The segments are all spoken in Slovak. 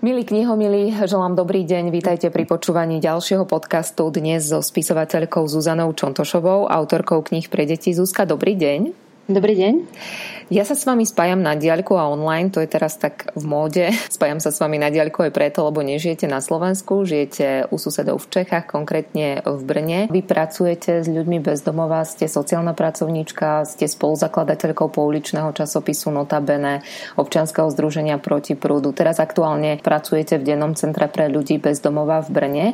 Milí knihomilí, želám dobrý deň. Vítajte pri počúvaní ďalšieho podcastu dnes so spisovateľkou Zuzanou Čontošovou, autorkou kníh pre deti. Zuzka, dobrý deň. Dobrý deň. Ja sa s vami spájam na diaľku a online, to je teraz tak v móde. Spájam sa s vami na diaľku aj preto, lebo nežijete na Slovensku, žijete u susedov v Čechách, konkrétne v Brne. Vy pracujete s ľuďmi bezdomová, ste sociálna pracovníčka, ste spoluzakladateľkou pouličného časopisu Notabene, občianskeho združenia proti prúdu. Teraz aktuálne pracujete v dennom centre pre ľudí bezdomová v Brne.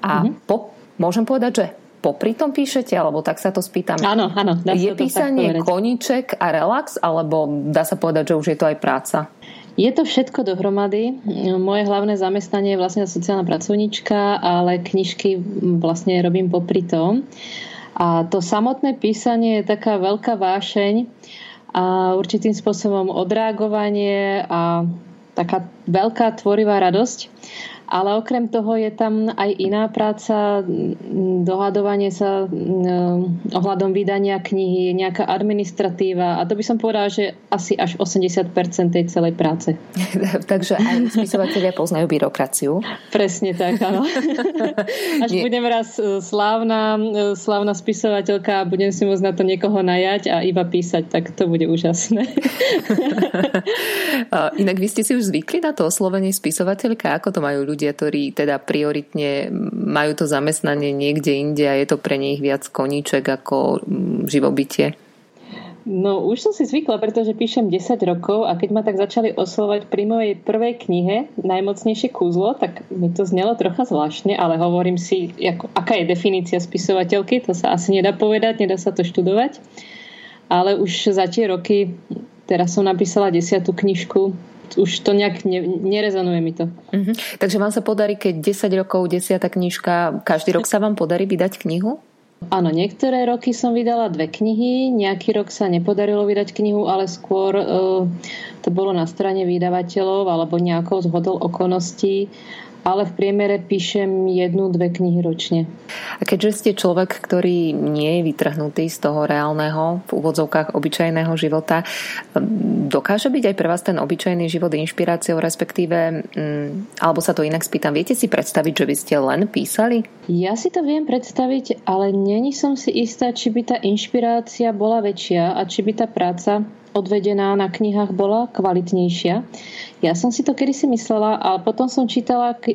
A mm-hmm. po, môžem povedať, že popri tom píšete, alebo tak sa to spýtam. Áno, áno. Je písanie koníček a relax, alebo dá sa povedať, že už je to aj práca? Je to všetko dohromady. Moje hlavné zamestnanie je vlastne sociálna pracovníčka, ale knižky vlastne robím popri tom. A to samotné písanie je taká veľká vášeň a určitým spôsobom odreagovanie a taká veľká tvorivá radosť. Ale okrem toho je tam aj iná práca, dohadovanie sa ohľadom vydania knihy, nejaká administratíva a to by som povedala, že asi až 80% tej celej práce. Takže aj spisovateľia poznajú byrokraciu. Presne tak, áno. Až Nie. budem raz e, slávna, e, slávna spisovateľka a budem si môcť na to niekoho najať a iba písať, tak to bude úžasné. Inak vy ste si už zvykli na to oslovenie spisovateľka? Ako to majú ľudia? Ľudia, ktorí teda prioritne majú to zamestnanie niekde inde a je to pre nich viac koníček ako mm, živobytie? No už som si zvykla, pretože píšem 10 rokov a keď ma tak začali oslovať pri mojej prvej knihe Najmocnejšie kúzlo, tak mi to znelo trocha zvláštne, ale hovorím si, ako, aká je definícia spisovateľky, to sa asi nedá povedať, nedá sa to študovať. Ale už za tie roky, teraz som napísala desiatú knižku, už to nejak ne, nerezonuje mi to. Uh-huh. Takže vám sa podarí, keď 10 rokov, 10 knižka, každý rok sa vám podarí vydať knihu? Áno, niektoré roky som vydala dve knihy, nejaký rok sa nepodarilo vydať knihu, ale skôr uh, to bolo na strane vydavateľov alebo nejakou zhodou okolností ale v priemere píšem jednu, dve knihy ročne. A keďže ste človek, ktorý nie je vytrhnutý z toho reálneho, v úvodzovkách obyčajného života, dokáže byť aj pre vás ten obyčajný život inšpiráciou, respektíve, mm, alebo sa to inak spýtam, viete si predstaviť, že by ste len písali? Ja si to viem predstaviť, ale není som si istá, či by tá inšpirácia bola väčšia a či by tá práca odvedená na knihách bola kvalitnejšia. Ja som si to kedysi myslela, ale potom som čítala, e,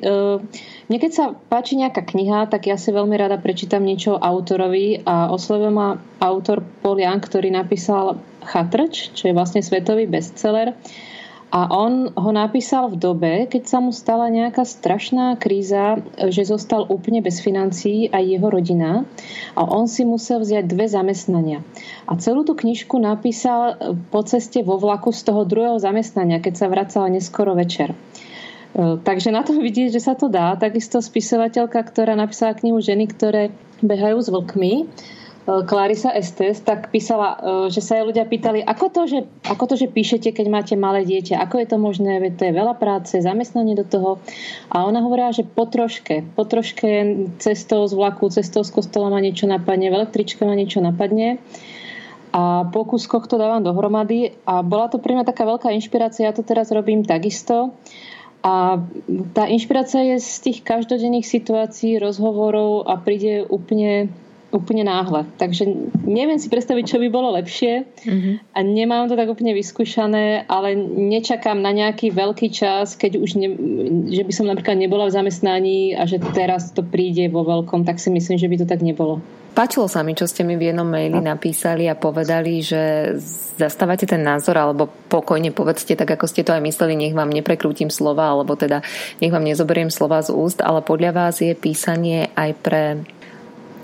mne keď sa páči nejaká kniha, tak ja si veľmi rada prečítam niečo autorovi a oslovil ma autor Polian, ktorý napísal Chatrč, čo je vlastne svetový bestseller. A on ho napísal v dobe, keď sa mu stala nejaká strašná kríza, že zostal úplne bez financií aj jeho rodina a on si musel vziať dve zamestnania. A celú tú knižku napísal po ceste vo vlaku z toho druhého zamestnania, keď sa vracala neskoro večer. E, takže na tom vidieť, že sa to dá. Takisto spisovateľka, ktorá napísala knihu Ženy, ktoré behajú s vlkmi, Clarisa Estes, tak písala, e, že sa jej ľudia pýtali, ako to, že, ako to, že píšete, keď máte malé dieťa, ako je to možné, veď to je veľa práce, zamestnanie do toho. A ona hovorila, že po troške, po troške cestou z vlaku, cestou z kostola ma niečo napadne, v električke ma niečo napadne. A po kúskoch to dávam dohromady a bola to pre mňa taká veľká inšpirácia, ja to teraz robím takisto. A tá inšpirácia je z tých každodenných situácií, rozhovorov a príde úplne úplne náhle. Takže neviem si predstaviť, čo by bolo lepšie mm-hmm. a nemám to tak úplne vyskúšané, ale nečakám na nejaký veľký čas, keď už ne, že by som napríklad nebola v zamestnaní a že teraz to príde vo veľkom, tak si myslím, že by to tak nebolo. Páčilo sa mi, čo ste mi v jednom maili napísali a povedali, že zastávate ten názor, alebo pokojne povedzte tak, ako ste to aj mysleli, nech vám neprekrútim slova, alebo teda nech vám nezoberiem slova z úst, ale podľa vás je písanie aj pre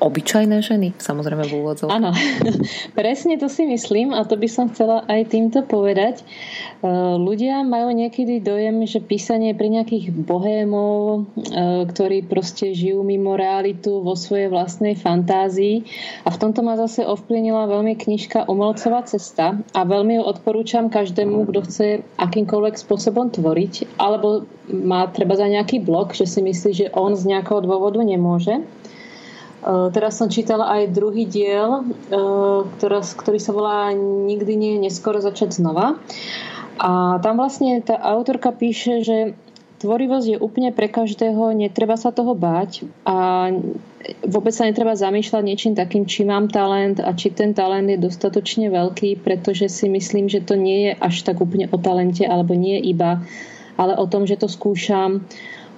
obyčajné ženy, samozrejme v úvodzov. Áno, presne to si myslím a to by som chcela aj týmto povedať. E, ľudia majú niekedy dojem, že písanie pri nejakých bohémov, e, ktorí proste žijú mimo realitu vo svojej vlastnej fantázii a v tomto ma zase ovplyvnila veľmi knižka Umelcová cesta a veľmi ju odporúčam každému, kto chce akýmkoľvek spôsobom tvoriť alebo má treba za nejaký blok, že si myslí, že on z nejakého dôvodu nemôže teraz som čítala aj druhý diel, eh, ktorý sa volá Nikdy nie je neskoro začať znova. A tam vlastne tá autorka píše, že tvorivosť je úplne pre každého, netreba sa toho báť a vôbec sa netreba zamýšľať niečím takým, či mám talent a či ten talent je dostatočne veľký, pretože si myslím, že to nie je až tak úplne o talente alebo nie iba, ale o tom, že to skúšam,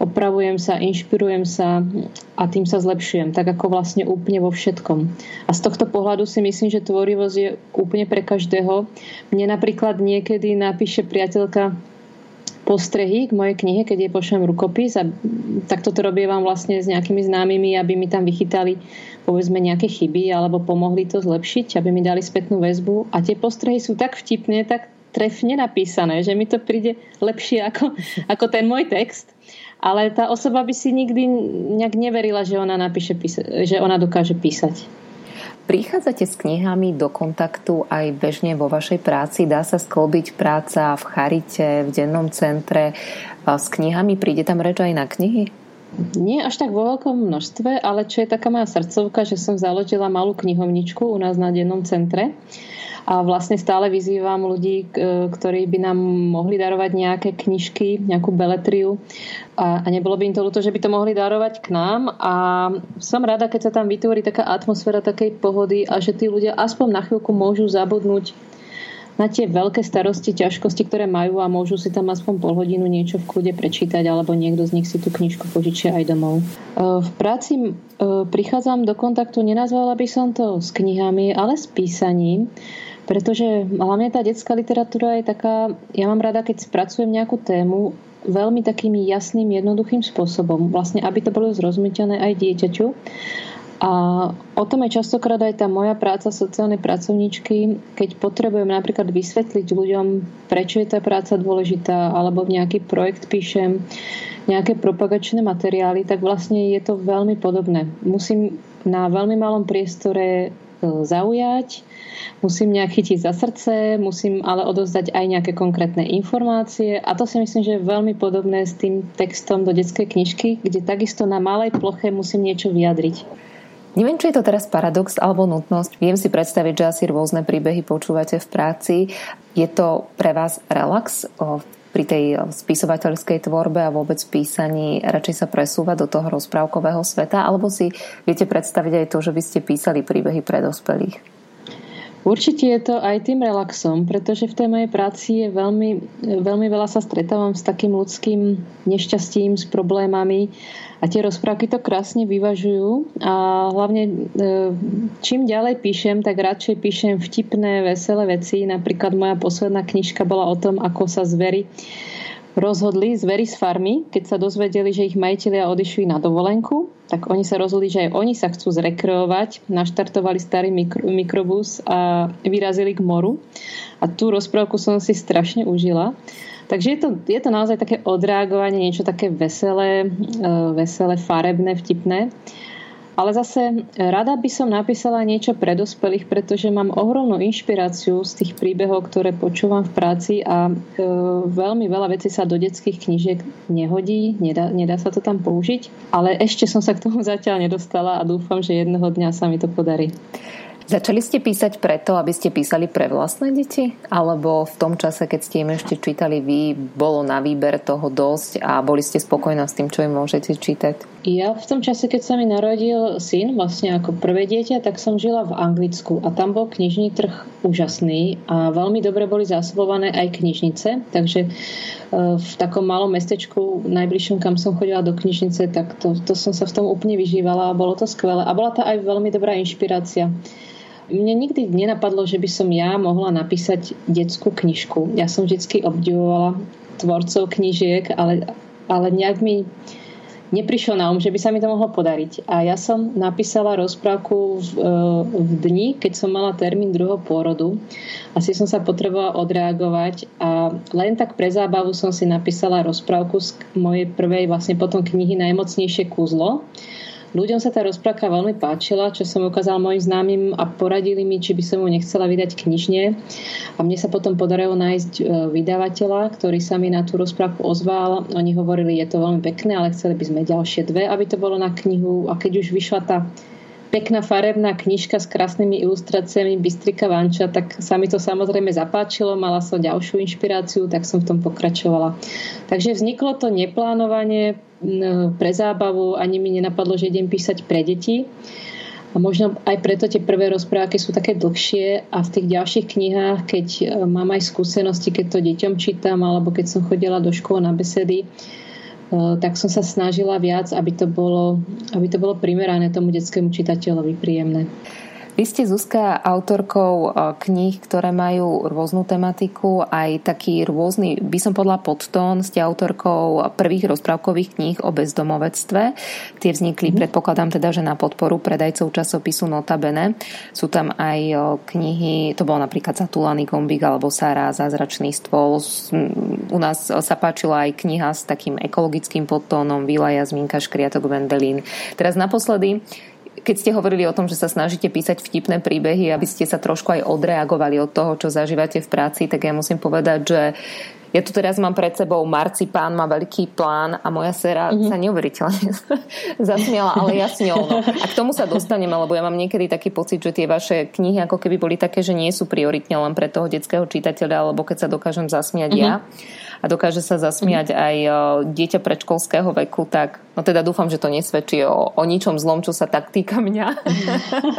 opravujem sa, inšpirujem sa a tým sa zlepšujem, tak ako vlastne úplne vo všetkom. A z tohto pohľadu si myslím, že tvorivosť je úplne pre každého. Mne napríklad niekedy napíše priateľka postrehy k mojej knihe, keď jej pošlem rukopis a takto to robievam vlastne s nejakými známymi, aby mi tam vychytali povedzme nejaké chyby alebo pomohli to zlepšiť, aby mi dali spätnú väzbu a tie postrehy sú tak vtipne, tak trefne napísané, že mi to príde lepšie ako, ako ten môj text ale tá osoba by si nikdy nejak neverila, že ona, napíše, že ona dokáže písať. Prichádzate s knihami do kontaktu aj bežne vo vašej práci? Dá sa sklbiť práca v Charite, v dennom centre s knihami? Príde tam reč aj na knihy? Nie až tak vo veľkom množstve, ale čo je taká moja srdcovka, že som založila malú knihovničku u nás na dennom centre a vlastne stále vyzývam ľudí, ktorí by nám mohli darovať nejaké knižky, nejakú beletriu. A, a nebolo by im to ľúto, že by to mohli darovať k nám. A som rada, keď sa tam vytvorí taká atmosféra takej pohody a že tí ľudia aspoň na chvíľku môžu zabudnúť na tie veľké starosti, ťažkosti, ktoré majú a môžu si tam aspoň pol hodinu niečo v kľude prečítať alebo niekto z nich si tú knižku požičia aj domov. E, v práci e, prichádzam do kontaktu, nenazvala by som to s knihami, ale s písaním pretože hlavne tá detská literatúra je taká, ja mám rada, keď spracujem nejakú tému veľmi takým jasným, jednoduchým spôsobom, vlastne aby to bolo zrozumiteľné aj dieťaťu. A o tom je častokrát aj tá moja práca sociálnej pracovníčky, keď potrebujem napríklad vysvetliť ľuďom, prečo je tá práca dôležitá, alebo nejaký projekt píšem, nejaké propagačné materiály, tak vlastne je to veľmi podobné. Musím na veľmi malom priestore e, zaujať, musím nejak chytiť za srdce, musím ale odozdať aj nejaké konkrétne informácie a to si myslím, že je veľmi podobné s tým textom do detskej knižky, kde takisto na malej ploche musím niečo vyjadriť. Neviem, či je to teraz paradox alebo nutnosť. Viem si predstaviť, že asi rôzne príbehy počúvate v práci. Je to pre vás relax pri tej spisovateľskej tvorbe a vôbec písaní radšej sa presúvať do toho rozprávkového sveta, alebo si viete predstaviť aj to, že by ste písali príbehy pre dospelých? Určite je to aj tým relaxom, pretože v tej mojej práci je veľmi, veľmi veľa sa stretávam s takým ľudským nešťastím, s problémami a tie rozprávky to krásne vyvažujú a hlavne e, čím ďalej píšem, tak radšej píšem vtipné, veselé veci. Napríklad moja posledná knižka bola o tom, ako sa zvery rozhodli zveri z farmy, keď sa dozvedeli, že ich majiteľia odišli na dovolenku, tak oni sa rozhodli, že aj oni sa chcú zrekreovať, naštartovali starý mikro, mikrobus a vyrazili k moru. A tú rozprávku som si strašne užila. Takže je to, je to naozaj také odreagovanie, niečo také veselé, e, veselé, farebné, vtipné. Ale zase rada by som napísala niečo pre dospelých, pretože mám ohromnú inšpiráciu z tých príbehov, ktoré počúvam v práci a e, veľmi veľa vecí sa do detských knížiek nehodí, nedá, nedá sa to tam použiť. Ale ešte som sa k tomu zatiaľ nedostala a dúfam, že jedného dňa sa mi to podarí. Začali ste písať preto, aby ste písali pre vlastné deti? Alebo v tom čase, keď ste im ešte čítali vy, bolo na výber toho dosť a boli ste spokojná s tým, čo im môžete čítať? Ja v tom čase, keď sa mi narodil syn, vlastne ako prvé dieťa, tak som žila v Anglicku a tam bol knižný trh úžasný a veľmi dobre boli zásobované aj knižnice, takže e, v takom malom mestečku najbližšom, kam som chodila do knižnice, tak to, to som sa v tom úplne vyžívala a bolo to skvelé. A bola to aj veľmi dobrá inšpirácia. Mne nikdy nenapadlo, že by som ja mohla napísať detskú knižku. Ja som vždy obdivovala tvorcov knižiek, ale, ale nejak mi neprišiel na um, že by sa mi to mohlo podariť. A ja som napísala rozprávku v, e, v dni, keď som mala termín druhého pôrodu. Asi som sa potrebovala odreagovať a len tak pre zábavu som si napísala rozprávku z mojej prvej vlastne potom knihy Najmocnejšie kúzlo Ľuďom sa tá rozprávka veľmi páčila, čo som ukázala mojim známym a poradili mi, či by som mu nechcela vydať knižne. A mne sa potom podarilo nájsť e, vydavateľa, ktorý sa mi na tú rozprávku ozval. Oni hovorili, je to veľmi pekné, ale chceli by sme ďalšie dve, aby to bolo na knihu. A keď už vyšla tá pekná farebná knižka s krásnymi ilustráciami Bystrika Vanča, tak sa mi to samozrejme zapáčilo, mala som ďalšiu inšpiráciu, tak som v tom pokračovala. Takže vzniklo to neplánovanie pre zábavu, ani mi nenapadlo, že idem písať pre deti. A možno aj preto tie prvé rozprávky sú také dlhšie a v tých ďalších knihách, keď e, mám aj skúsenosti, keď to deťom čítam alebo keď som chodila do škôl na besedy, tak som sa snažila viac, aby to bolo, aby to bolo primerané tomu detskému čitateľovi príjemné. Vy ste, Zuzka, autorkou e, kníh, ktoré majú rôznu tematiku, aj taký rôzny, by som podľa podtón, ste autorkou prvých rozprávkových kníh o bezdomovectve. Tie vznikli, mm. predpokladám teda, že na podporu predajcov časopisu Notabene. Sú tam aj e, knihy, to bol napríklad Zatulaný gombík alebo Sára, Zázračný stôl. U nás sa páčila aj kniha s takým ekologickým podtónom Vila Jazminka, Škriatok, Vendelín. Teraz naposledy keď ste hovorili o tom, že sa snažíte písať vtipné príbehy, aby ste sa trošku aj odreagovali od toho, čo zažívate v práci, tak ja musím povedať, že ja tu teraz mám pred sebou Marcipán, má veľký plán a moja sera mm-hmm. sa neuveriteľne zasmiala, ale ja s ňou. No. A k tomu sa dostaneme, lebo ja mám niekedy taký pocit, že tie vaše knihy ako keby boli také, že nie sú prioritne len pre toho detského čitateľa, alebo keď sa dokážem zasmiať mm-hmm. ja a dokáže sa zasmiať aj dieťa predškolského veku, tak no teda dúfam, že to nesvedčí o, o ničom zlom, čo sa tak týka mňa.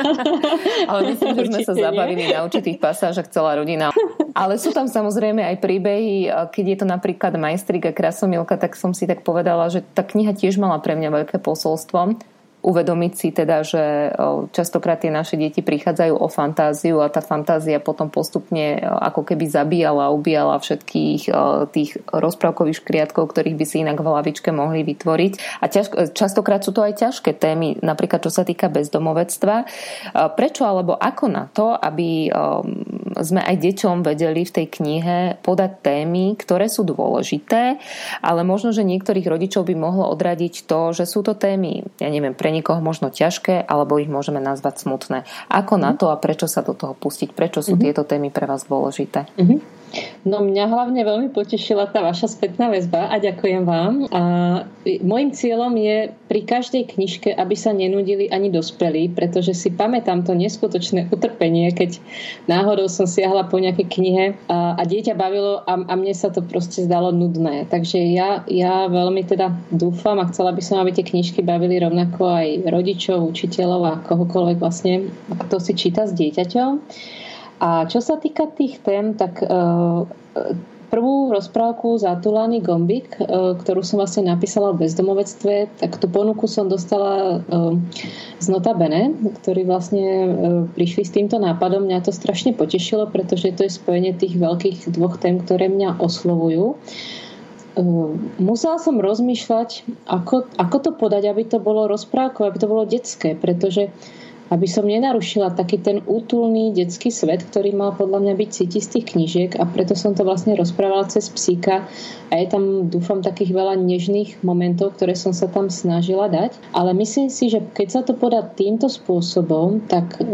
Ale myslím, že sme sa zabavili na určitých pasážach celá rodina. Ale sú tam samozrejme aj príbehy, keď je to napríklad Majstrik a Krasomilka, tak som si tak povedala, že tá kniha tiež mala pre mňa veľké posolstvo uvedomiť si teda, že častokrát tie naše deti prichádzajú o fantáziu a tá fantázia potom postupne ako keby zabíjala, ubíjala všetkých tých rozprávkových škriatkov, ktorých by si inak v hlavičke mohli vytvoriť. A ťaž, častokrát sú to aj ťažké témy, napríklad čo sa týka bezdomovectva. Prečo alebo ako na to, aby sme aj deťom vedeli v tej knihe podať témy, ktoré sú dôležité, ale možno, že niektorých rodičov by mohlo odradiť to, že sú to témy, ja neviem, pre niekoho možno ťažké, alebo ich môžeme nazvať smutné. Ako na mhm. to a prečo sa do toho pustiť? Prečo sú mm-hmm. tieto témy pre vás dôležité? Mm-hmm. No mňa hlavne veľmi potešila tá vaša spätná väzba a ďakujem vám. A môjim cieľom je pri každej knižke, aby sa nenudili ani dospelí, pretože si pamätám to neskutočné utrpenie, keď náhodou som siahla po nejakej knihe a, a dieťa bavilo a, a mne sa to proste zdalo nudné. Takže ja, ja veľmi teda dúfam a chcela by som, aby tie knižky bavili rovnako aj rodičov, učiteľov a kohokoľvek vlastne, kto si číta s dieťaťom. A čo sa týka tých tém, tak e, prvú rozprávku Zatulaný gombik, e, ktorú som vlastne napísala o bezdomovectve, tak tú ponuku som dostala e, z Notabene, ktorí vlastne prišli s týmto nápadom. Mňa to strašne potešilo, pretože to je spojenie tých veľkých dvoch tém, ktoré mňa oslovujú. Musela som rozmýšľať, ako, ako to podať, aby to bolo rozprávkové, aby to bolo detské, pretože uh, aby som nenarušila taký ten útulný detský svet, ktorý mal podľa mňa byť cítiť z tých knížiek a preto som to vlastne rozprávala cez psíka a je tam, dúfam, takých veľa nežných momentov, ktoré som sa tam snažila dať. Ale myslím si, že keď sa to podá týmto spôsobom, tak e,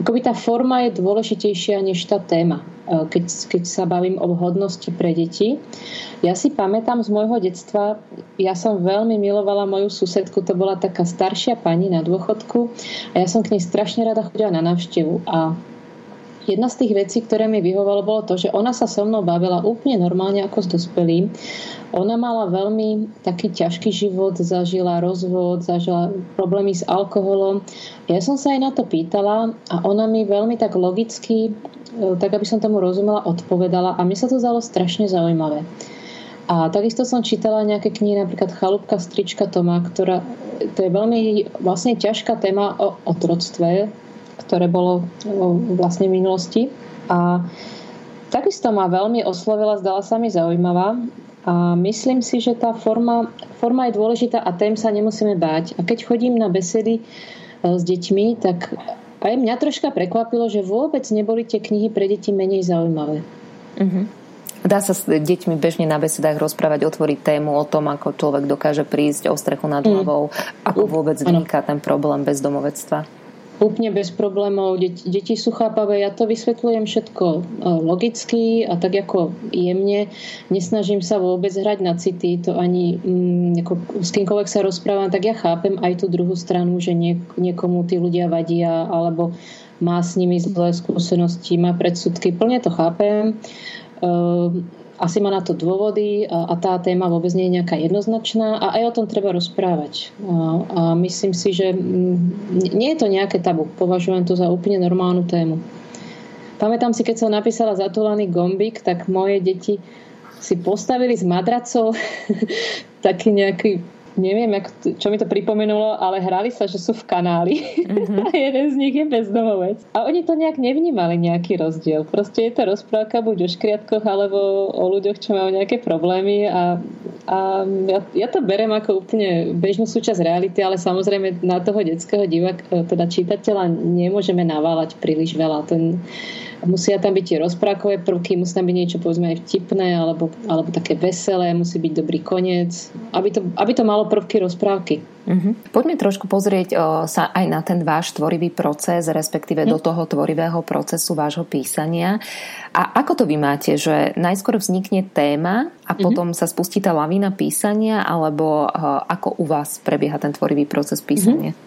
akoby tá forma je dôležitejšia než tá téma. E, keď, keď sa bavím o hodnosti pre deti. Ja si pamätám z môjho detstva, ja som veľmi milovala moju susedku, to bola taká staršia pani na dôchodku a ja som k nej strašne rada chodila na návštevu a Jedna z tých vecí, ktoré mi vyhovalo, bolo to, že ona sa so mnou bavila úplne normálne ako s dospelým. Ona mala veľmi taký ťažký život, zažila rozvod, zažila problémy s alkoholom. Ja som sa aj na to pýtala a ona mi veľmi tak logicky E, tak aby som tomu rozumela, odpovedala a mne sa to zdalo strašne zaujímavé. A takisto som čítala nejaké knihy, napríklad Chalúbka strička Toma, ktorá, to je veľmi vlastne ťažká téma o otroctve, ktoré bolo vlastne v minulosti. A takisto ma veľmi oslovila, zdala sa mi zaujímavá. A myslím si, že tá forma, forma je dôležitá a tém sa nemusíme báť. A keď chodím na besedy e, s deťmi, tak aj mňa troška prekvapilo, že vôbec neboli tie knihy pre deti menej zaujímavé. Uh-huh. Dá sa s deťmi bežne na besedách rozprávať, otvoriť tému o tom, ako človek dokáže prísť o strechu nad mm. hlavou, mm. ako vôbec vzniká ten problém bezdomovectva. Úplne bez problémov. Deti, deti sú chápavé, ja to vysvetľujem všetko e, logicky a tak ako jemne. Nesnažím sa vôbec hrať na city, to ani mm, ako, s kýmkoľvek sa rozprávam, tak ja chápem aj tú druhú stranu, že nie, niekomu tí ľudia vadia alebo má s nimi zlé skúsenosti, má predsudky. Plne to chápem. Uh, asi má na to dôvody a, tá téma vôbec nie je nejaká jednoznačná a aj o tom treba rozprávať. A, myslím si, že nie je to nejaké tabu. Považujem to za úplne normálnu tému. Pamätám si, keď som napísala zatúlaný gombík, tak moje deti si postavili z madracov taký nejaký neviem, jak, čo mi to pripomenulo, ale hrali sa, že sú v kanáli mm-hmm. a jeden z nich je bezdomovec. A oni to nejak nevnímali nejaký rozdiel. Proste je to rozprávka buď o škriatkoch alebo o ľuďoch, čo majú nejaké problémy a, a ja, ja to berem ako úplne bežnú súčasť reality, ale samozrejme na toho detského divak, teda čítateľa nemôžeme naválať príliš veľa. Ten, musia tam byť tie rozprávkové prvky, musí tam byť niečo povedzme aj vtipné alebo, alebo také veselé, musí byť dobrý koniec, aby to, aby to malo prvky rozprávky. Uh-huh. Poďme trošku pozrieť o, sa aj na ten váš tvorivý proces, respektíve uh-huh. do toho tvorivého procesu vášho písania. A ako to vy máte, že najskôr vznikne téma a potom uh-huh. sa spustí tá lavína písania, alebo o, ako u vás prebieha ten tvorivý proces písania? Uh-huh.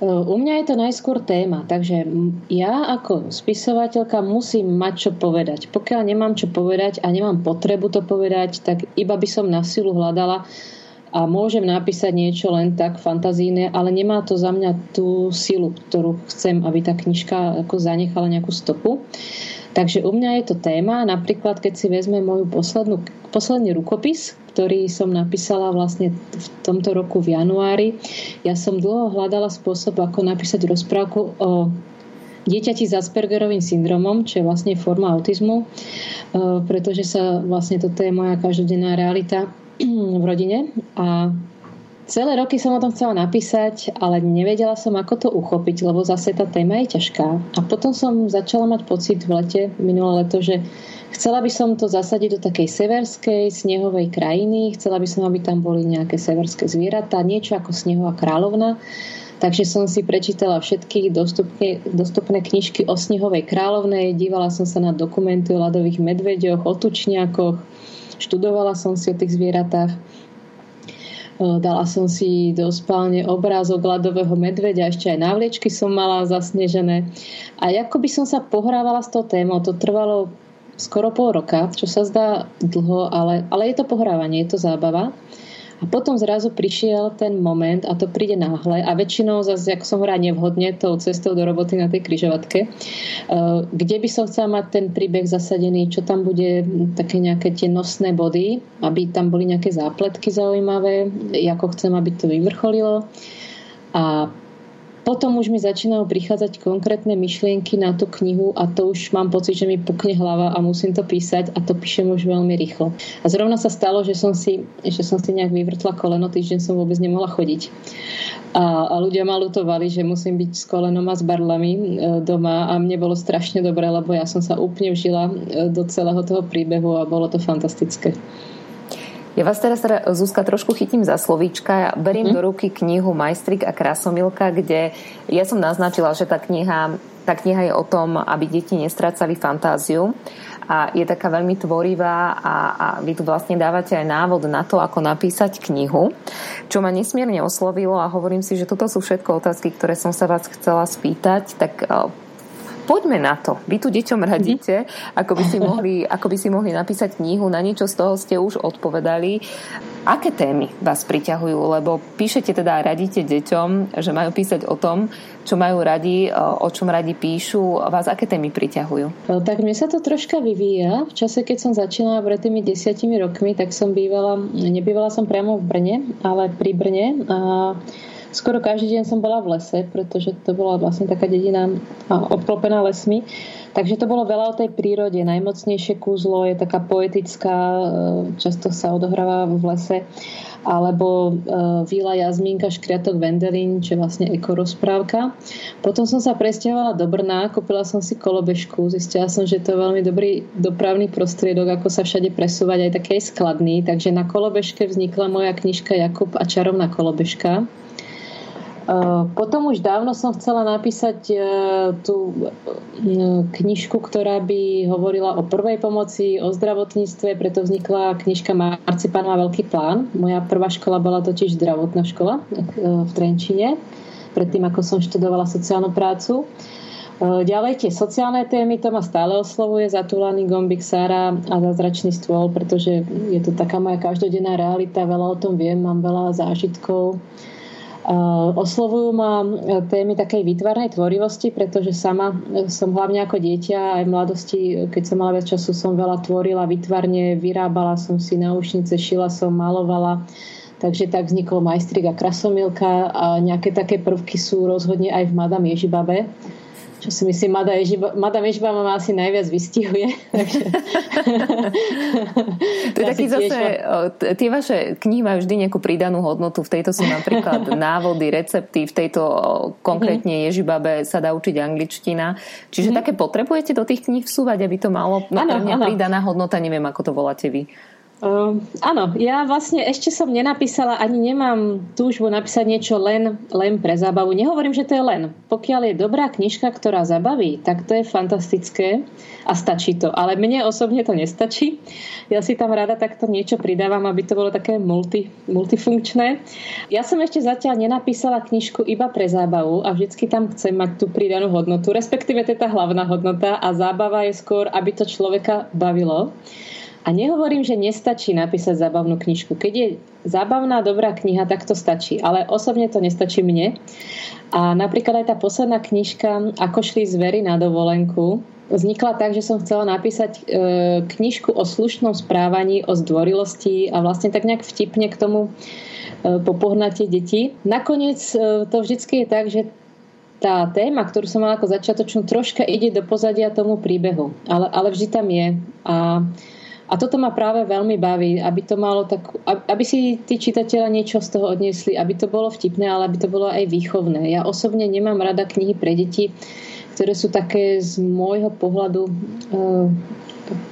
U mňa je to najskôr téma, takže ja ako spisovateľka musím mať čo povedať. Pokiaľ nemám čo povedať a nemám potrebu to povedať, tak iba by som na silu hľadala a môžem napísať niečo len tak fantazíne, ale nemá to za mňa tú silu, ktorú chcem, aby tá knižka ako zanechala nejakú stopu. Takže u mňa je to téma, napríklad keď si vezme moju poslednú, posledný rukopis, ktorý som napísala vlastne v tomto roku v januári. Ja som dlho hľadala spôsob, ako napísať rozprávku o dieťati s Aspergerovým syndromom, čo je vlastne forma autizmu, e, pretože sa vlastne toto je moja každodenná realita v rodine a Celé roky som o tom chcela napísať, ale nevedela som, ako to uchopiť, lebo zase tá téma je ťažká. A potom som začala mať pocit v lete, minulé leto, že chcela by som to zasadiť do takej severskej snehovej krajiny, chcela by som, aby tam boli nejaké severské zvieratá, niečo ako Snehová kráľovna. Takže som si prečítala všetky dostupné, dostupné knižky o Snehovej kráľovnej, dívala som sa na dokumenty o ľadových medveďoch, o tučniakoch, študovala som si o tých zvieratách Dala som si do spálne obrázok ľadového medveďa, ešte aj návliečky som mala zasnežené. A ako by som sa pohrávala s tou témou, to trvalo skoro pol roka, čo sa zdá dlho, ale, ale je to pohrávanie, je to zábava. A potom zrazu prišiel ten moment, a to príde náhle, a väčšinou zase, ako som hovorila, nevhodne tou cestou do roboty na tej kryžovatke, eh, kde by som chcela mať ten príbeh zasadený, čo tam bude také nejaké tie nosné body, aby tam boli nejaké zápletky zaujímavé, ako chcem, aby to vyvrcholilo. A potom už mi začínajú prichádzať konkrétne myšlienky na tú knihu a to už mám pocit, že mi pukne hlava a musím to písať a to píšem už veľmi rýchlo. A zrovna sa stalo, že som si, že som si nejak vyvrtla koleno, týždeň som vôbec nemohla chodiť. A, a ľudia ma lutovali, že musím byť s kolenom a s barlami e, doma a mne bolo strašne dobré, lebo ja som sa úplne vžila e, do celého toho príbehu a bolo to fantastické. Ja vás teraz, teda, Zuzka, trošku chytím za slovíčka. Ja beriem mm. do ruky knihu Majstrik a Krasomilka, kde ja som naznačila, že tá kniha, tá kniha je o tom, aby deti nestrácali fantáziu a je taká veľmi tvorivá a, a vy tu vlastne dávate aj návod na to, ako napísať knihu, čo ma nesmierne oslovilo a hovorím si, že toto sú všetko otázky, ktoré som sa vás chcela spýtať, tak poďme na to. Vy tu deťom radíte, ako by, si mohli, ako by si mohli napísať knihu, na niečo z toho ste už odpovedali. Aké témy vás priťahujú? Lebo píšete teda a radíte deťom, že majú písať o tom, čo majú radi, o čom radi píšu. Vás aké témy priťahujú? No, tak mne sa to troška vyvíja. V čase, keď som začínala pred tými desiatimi rokmi, tak som bývala, nebývala som priamo v Brne, ale pri Brne. A skoro každý deň som bola v lese, pretože to bola vlastne taká dedina obklopená lesmi. Takže to bolo veľa o tej prírode. Najmocnejšie kúzlo je taká poetická, e, často sa odohráva v lese alebo e, Víla Jazmínka Škriatok Vendelín, čo je vlastne ekorozprávka. Potom som sa presťahovala do Brna, kúpila som si kolobežku, zistila som, že to je veľmi dobrý dopravný prostriedok, ako sa všade presúvať, aj taký skladný. Takže na kolobežke vznikla moja knižka Jakub a čarovná kolobežka Potom už dávno som chcela napísať tú knižku, ktorá by hovorila o prvej pomoci, o zdravotníctve, preto vznikla knižka Marcipán má veľký plán. Moja prvá škola bola totiž zdravotná škola v Trenčine, predtým ako som študovala sociálnu prácu. Ďalej tie sociálne témy, to ma stále oslovuje, zatúlaný gombik Sára a zázračný stôl, pretože je to taká moja každodenná realita, veľa o tom viem, mám veľa zážitkov. Oslovujú ma témy takej výtvarnej tvorivosti, pretože sama som hlavne ako dieťa aj v mladosti, keď som mala viac času, som veľa tvorila výtvarne, vyrábala som si náušnice, šila som, malovala. Takže tak vznikol majstrik a krasomilka a nejaké také prvky sú rozhodne aj v Madame Ježibabe čo si myslím, Madame Ježiba, Madame Ježiba ma asi najviac vystihuje. to je taký zase, tie vaše knihy majú vždy nejakú pridanú hodnotu. V tejto sú napríklad návody, recepty, v tejto konkrétne mhm. Ježibabe sa dá učiť angličtina. Čiže mm-hmm. také potrebujete do tých kníh vsúvať, aby to malo no, ano, mňa ano. pridaná hodnota, neviem, ako to voláte vy. Uh, áno, ja vlastne ešte som nenapísala, ani nemám túžbu napísať niečo len, len pre zábavu. Nehovorím, že to je len. Pokiaľ je dobrá knižka, ktorá zabaví, tak to je fantastické a stačí to. Ale mne osobne to nestačí. Ja si tam rada takto niečo pridávam, aby to bolo také multi, multifunkčné. Ja som ešte zatiaľ nenapísala knižku iba pre zábavu a vždycky tam chcem mať tú pridanú hodnotu, respektíve to je tá hlavná hodnota a zábava je skôr, aby to človeka bavilo. A nehovorím, že nestačí napísať zábavnú knižku. Keď je zábavná, dobrá kniha, tak to stačí. Ale osobne to nestačí mne. A napríklad aj tá posledná knižka Ako šli zvery na dovolenku vznikla tak, že som chcela napísať e, knižku o slušnom správaní, o zdvorilosti a vlastne tak nejak vtipne k tomu e, popohnatie detí. Nakoniec e, to vždycky je tak, že tá téma, ktorú som mala ako začiatočnú, troška ide do pozadia tomu príbehu. Ale, ale vždy tam je. A a toto ma práve veľmi baví, aby to malo tak, aby si tí čitatelia niečo z toho odniesli, aby to bolo vtipné, ale aby to bolo aj výchovné. Ja osobne nemám rada knihy pre deti, ktoré sú také z môjho pohľadu e,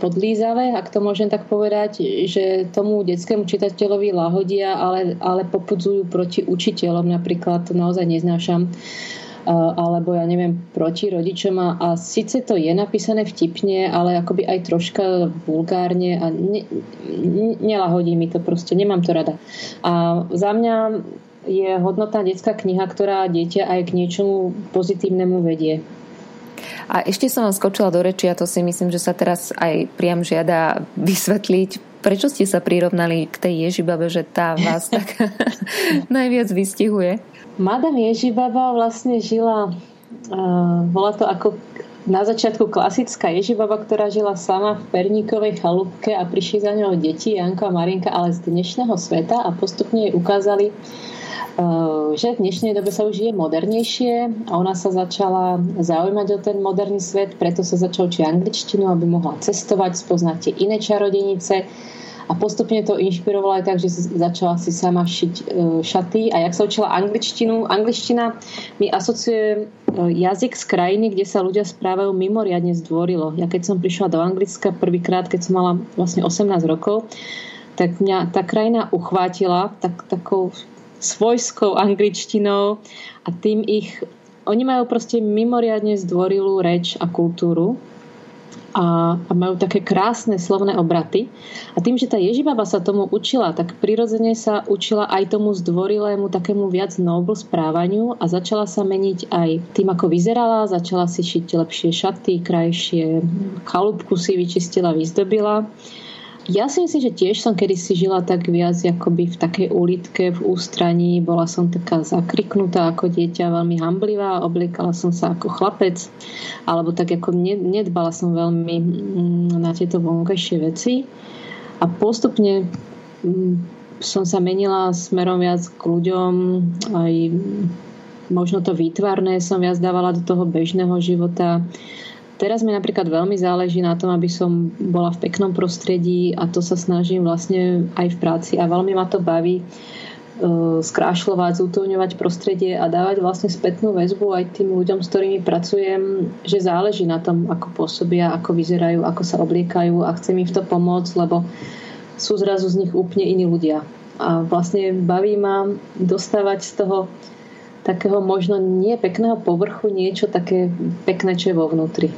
podlízavé, ak to môžem tak povedať, že tomu detskému čitateľovi lahodia, ale, ale popudzujú proti učiteľom napríklad, to naozaj neznášam alebo ja neviem, proti rodičom a, síce to je napísané vtipne, ale akoby aj troška vulgárne a ne, ne, nelahodí mi to proste, nemám to rada. A za mňa je hodnotná detská kniha, ktorá dieťa aj k niečomu pozitívnemu vedie. A ešte som vám skočila do reči a to si myslím, že sa teraz aj priam žiada vysvetliť. Prečo ste sa prirovnali k tej Ježibabe, že tá vás tak najviac vystihuje? Madame Ježibaba vlastne žila, uh, bola to ako na začiatku klasická Ježibaba, ktorá žila sama v perníkovej chalúbke a prišli za ňou deti, Janko a Marinka, ale z dnešného sveta a postupne jej ukázali, uh, že v dnešnej dobe sa už žije modernejšie a ona sa začala zaujímať o ten moderný svet, preto sa začala učiť angličtinu, aby mohla cestovať, spoznať tie iné čarodenice a postupne to inšpirovalo aj tak, že začala si sama šiť e, šaty a jak sa učila angličtinu, angličtina mi asociuje e, jazyk z krajiny, kde sa ľudia správajú mimoriadne zdvorilo. Ja keď som prišla do Anglicka prvýkrát, keď som mala vlastne 18 rokov, tak mňa tá krajina uchvátila tak, takou svojskou angličtinou a tým ich oni majú proste mimoriadne zdvorilú reč a kultúru a, a majú také krásne slovné obraty. A tým, že tá Ježibaba sa tomu učila, tak prirodzene sa učila aj tomu zdvorilému, takému viac noble správaniu a začala sa meniť aj tým, ako vyzerala, začala si šiť lepšie šaty, krajšie, chalúbku si vyčistila, vyzdobila. Ja si myslím, že tiež som kedy si žila tak viac akoby v takej ulitke v ústraní. Bola som taká zakriknutá ako dieťa, veľmi hamblivá, obliekala som sa ako chlapec, alebo tak ako nedbala som veľmi mm, na tieto vonkajšie veci. A postupne mm, som sa menila smerom viac k ľuďom, aj možno to výtvarné som viac dávala do toho bežného života Teraz mi napríklad veľmi záleží na tom, aby som bola v peknom prostredí a to sa snažím vlastne aj v práci a veľmi ma to baví e, skrášľovať, zútovňovať prostredie a dávať vlastne spätnú väzbu aj tým ľuďom, s ktorými pracujem, že záleží na tom, ako pôsobia, ako vyzerajú, ako sa obliekajú a chcem im v to pomôcť, lebo sú zrazu z nich úplne iní ľudia. A vlastne baví ma dostávať z toho takého možno nie pekného povrchu, niečo také pekné, čo je vo vnútri.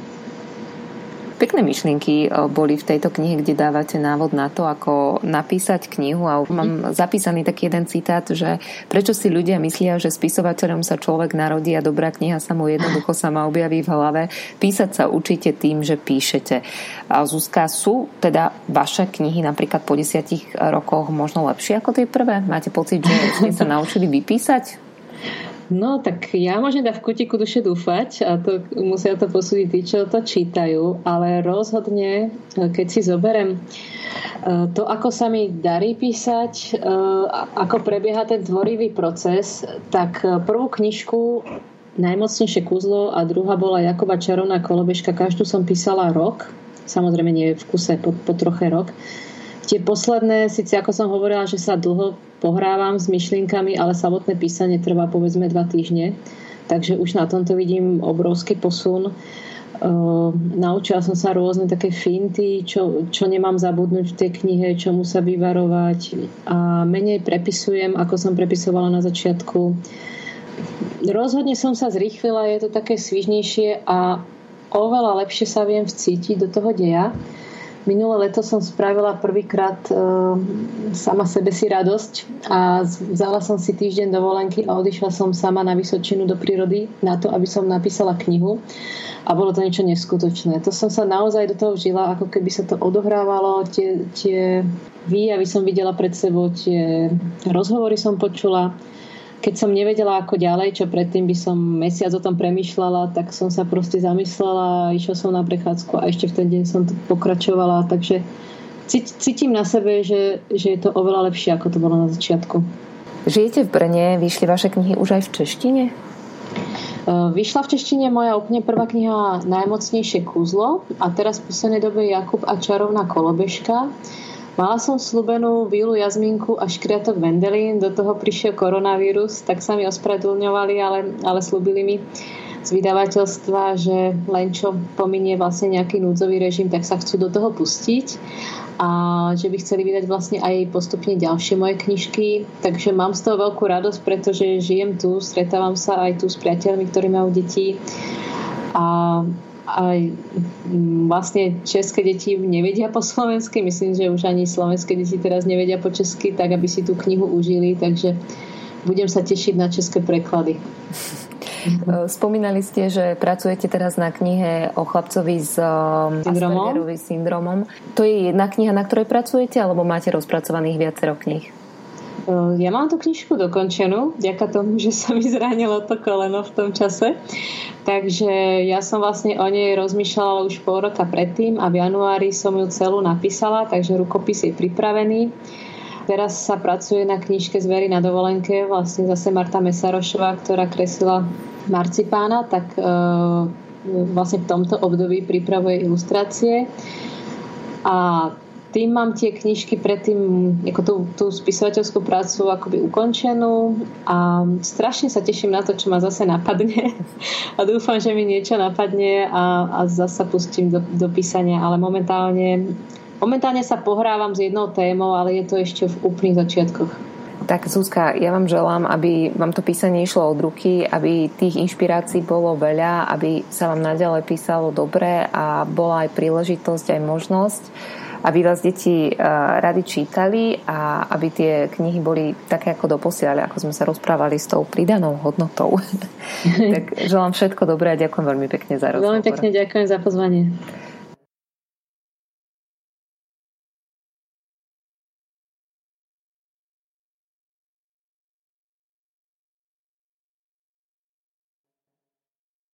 Pekné myšlienky e, boli v tejto knihe, kde dávate návod na to, ako napísať knihu a mám zapísaný taký jeden citát, že prečo si ľudia myslia, že spisovateľom sa človek narodí a dobrá kniha sa mu jednoducho sama objaví v hlave. Písať sa učíte tým, že píšete. A Zuzka, sú teda vaše knihy napríklad po desiatich rokoch možno lepšie ako tie prvé? Máte pocit, že ste sa naučili vypísať? No, tak ja môžem dať v kutiku duše dúfať a to musia to posúdiť tí, čo to čítajú, ale rozhodne, keď si zoberem e, to, ako sa mi darí písať, e, ako prebieha ten tvorivý proces, tak prvú knižku Najmocnejšie kúzlo a druhá bola Jakoba Čarovná kolobežka. Každú som písala rok, samozrejme nie v kuse, po, po troche rok. Tie posledné, síce ako som hovorila, že sa dlho pohrávam s myšlienkami, ale samotné písanie trvá povedzme dva týždne. Takže už na tomto vidím obrovský posun. Uh, naučila som sa rôzne také finty, čo, čo nemám zabudnúť v tej knihe, čomu sa vyvarovať a menej prepisujem, ako som prepisovala na začiatku. Rozhodne som sa zrýchlila, je to také svižnejšie a oveľa lepšie sa viem vcítiť do toho deja. Minulé leto som spravila prvýkrát e, sama sebe si radosť a vzala som si týždeň dovolenky a odišla som sama na Vysočinu do prírody na to, aby som napísala knihu. A bolo to niečo neskutočné. To som sa naozaj do toho vžila, ako keby sa to odohrávalo, tie, tie výjavy som videla pred sebou, tie rozhovory som počula keď som nevedela ako ďalej, čo predtým by som mesiac o tom premyšľala, tak som sa proste zamyslela, išla som na prechádzku a ešte v ten deň som to pokračovala, takže cítim na sebe, že, že je to oveľa lepšie, ako to bolo na začiatku. Žijete v Brne, vyšli vaše knihy už aj v češtine? E, vyšla v češtine moja úplne prvá kniha Najmocnejšie kúzlo a teraz v poslednej dobe Jakub a čarovná kolobežka. Mala som slúbenú Vílu Jazminku a škriatok Vendelín, do toho prišiel koronavírus, tak sa mi ospravedlňovali, ale, ale slúbili mi z vydavateľstva, že len čo pominie vlastne nejaký núdzový režim, tak sa chcú do toho pustiť. A že by chceli vydať vlastne aj postupne ďalšie moje knižky. Takže mám z toho veľkú radosť, pretože žijem tu, stretávam sa aj tu s priateľmi, ktorí majú deti. A aj mm, vlastne české deti nevedia po slovensky. Myslím, že už ani slovenské deti teraz nevedia po česky, tak aby si tú knihu užili. Takže budem sa tešiť na české preklady. Spomínali ste, že pracujete teraz na knihe o chlapcovi s um, Aspergerovým syndromom. To je jedna kniha, na ktorej pracujete, alebo máte rozpracovaných viacero kníh? Ja mám tú knižku dokončenú, vďaka tomu, že sa mi zranilo to koleno v tom čase. Takže ja som vlastne o nej rozmýšľala už pol roka predtým a v januári som ju celú napísala, takže rukopis je pripravený. Teraz sa pracuje na knižke Zvery na dovolenke, vlastne zase Marta Mesarošová, ktorá kreslila Marcipána, tak e, vlastne v tomto období pripravuje ilustrácie. A tým mám tie knižky predtým, ako tú, tú spisovateľskú prácu akoby ukončenú a strašne sa teším na to, čo ma zase napadne a dúfam, že mi niečo napadne a, a zase pustím do, do písania, ale momentálne, momentálne sa pohrávam s jednou témou, ale je to ešte v úplných začiatkoch. Tak Zuzka, ja vám želám, aby vám to písanie išlo od ruky, aby tých inšpirácií bolo veľa, aby sa vám naďalej písalo dobre a bola aj príležitosť, aj možnosť aby vás deti eh, rady čítali a aby tie knihy boli také ako doposiaľ, ako sme sa rozprávali s tou pridanou hodnotou. tak želám všetko dobré a ďakujem veľmi pekne za rozhovor. Veľmi pekne ďakujem za pozvanie.